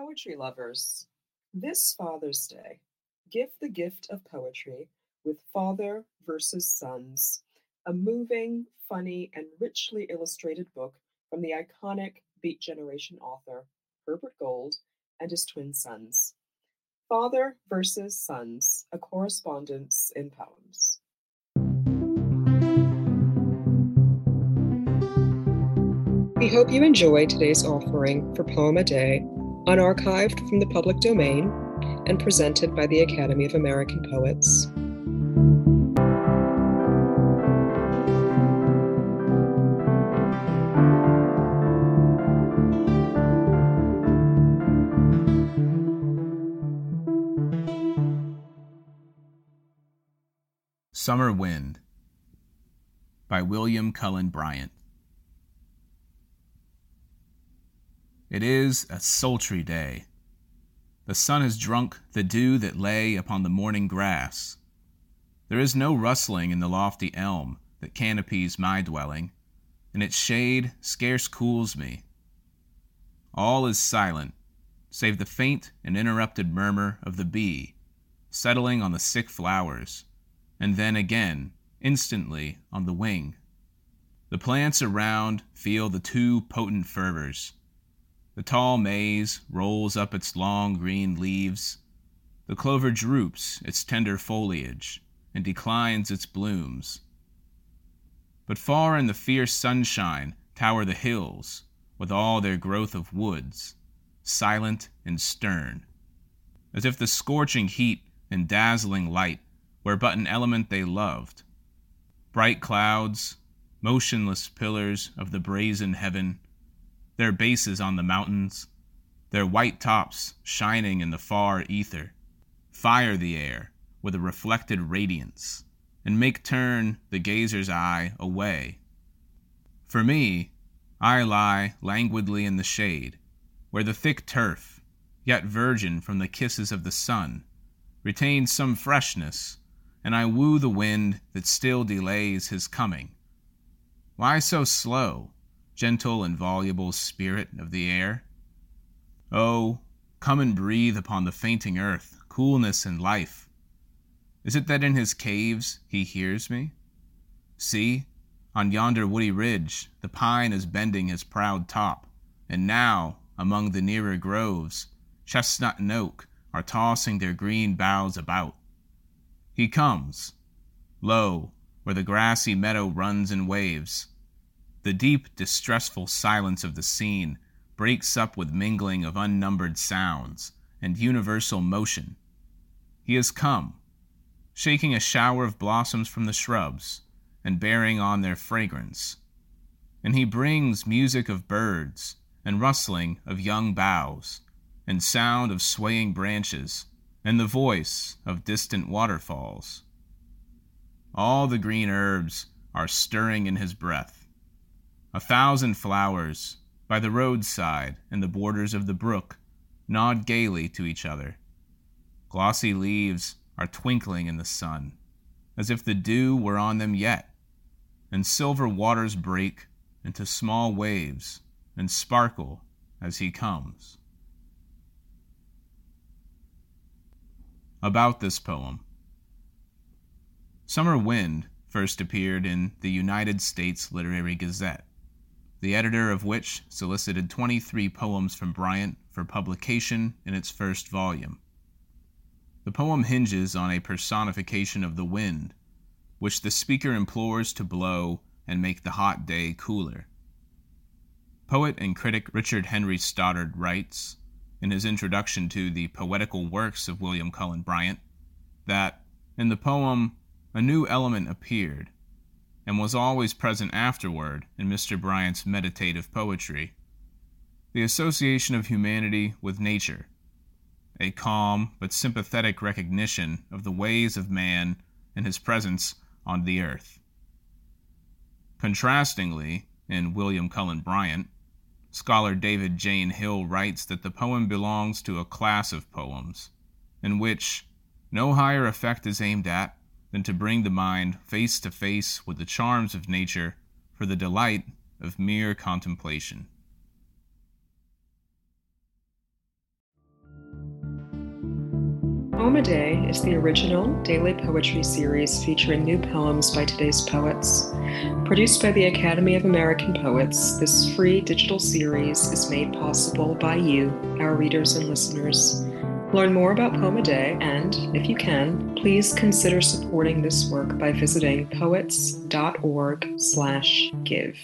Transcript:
poetry lovers. This Father's Day, give the gift of poetry with Father versus Sons, a moving, funny, and richly illustrated book from the iconic Beat Generation author Herbert Gold and his twin sons. Father versus Sons, a correspondence in poems. We hope you enjoy today's offering for Poem a Day, unarchived from the public domain and presented by the Academy of American Poets. Summer Wind by William Cullen Bryant. It is a sultry day. The sun has drunk the dew that lay upon the morning grass. There is no rustling in the lofty elm that canopies my dwelling, and its shade scarce cools me. All is silent, save the faint and interrupted murmur of the bee settling on the sick flowers, and then again, instantly, on the wing. The plants around feel the two potent fervors the tall maize rolls up its long green leaves. The clover droops its tender foliage and declines its blooms. But far in the fierce sunshine tower the hills, with all their growth of woods, silent and stern, as if the scorching heat and dazzling light were but an element they loved. Bright clouds, motionless pillars of the brazen heaven, their bases on the mountains, their white tops shining in the far ether, fire the air with a reflected radiance, and make turn the gazer's eye away. For me, I lie languidly in the shade, where the thick turf, yet virgin from the kisses of the sun, retains some freshness, and I woo the wind that still delays his coming. Why so slow? Gentle and voluble spirit of the air. Oh, come and breathe upon the fainting earth coolness and life. Is it that in his caves he hears me? See, on yonder woody ridge, the pine is bending his proud top, and now, among the nearer groves, chestnut and oak are tossing their green boughs about. He comes. Lo, where the grassy meadow runs in waves, the deep, distressful silence of the scene breaks up with mingling of unnumbered sounds and universal motion. He has come, shaking a shower of blossoms from the shrubs and bearing on their fragrance. And he brings music of birds and rustling of young boughs and sound of swaying branches and the voice of distant waterfalls. All the green herbs are stirring in his breath a thousand flowers, by the roadside and the borders of the brook, nod gaily to each other. Glossy leaves are twinkling in the sun, as if the dew were on them yet, and silver waters break into small waves and sparkle as he comes. About this poem Summer Wind first appeared in the United States Literary Gazette the editor of which solicited 23 poems from Bryant for publication in its first volume. The poem hinges on a personification of the wind, which the speaker implores to blow and make the hot day cooler. Poet and critic Richard Henry Stoddard writes, in his introduction to the poetical works of William Cullen Bryant, that in the poem a new element appeared and was always present afterward in Mr. Bryant's meditative poetry. The association of humanity with nature, a calm but sympathetic recognition of the ways of man and his presence on the earth. Contrastingly, in William Cullen Bryant, scholar David Jayne Hill writes that the poem belongs to a class of poems in which no higher effect is aimed at than to bring the mind face to face with the charms of nature for the delight of mere contemplation. Poem a Day is the original daily poetry series featuring new poems by today's poets. Produced by the Academy of American Poets, this free digital series is made possible by you, our readers and listeners. Learn more about Poem a Day and, if you can, please consider supporting this work by visiting poets.org/give.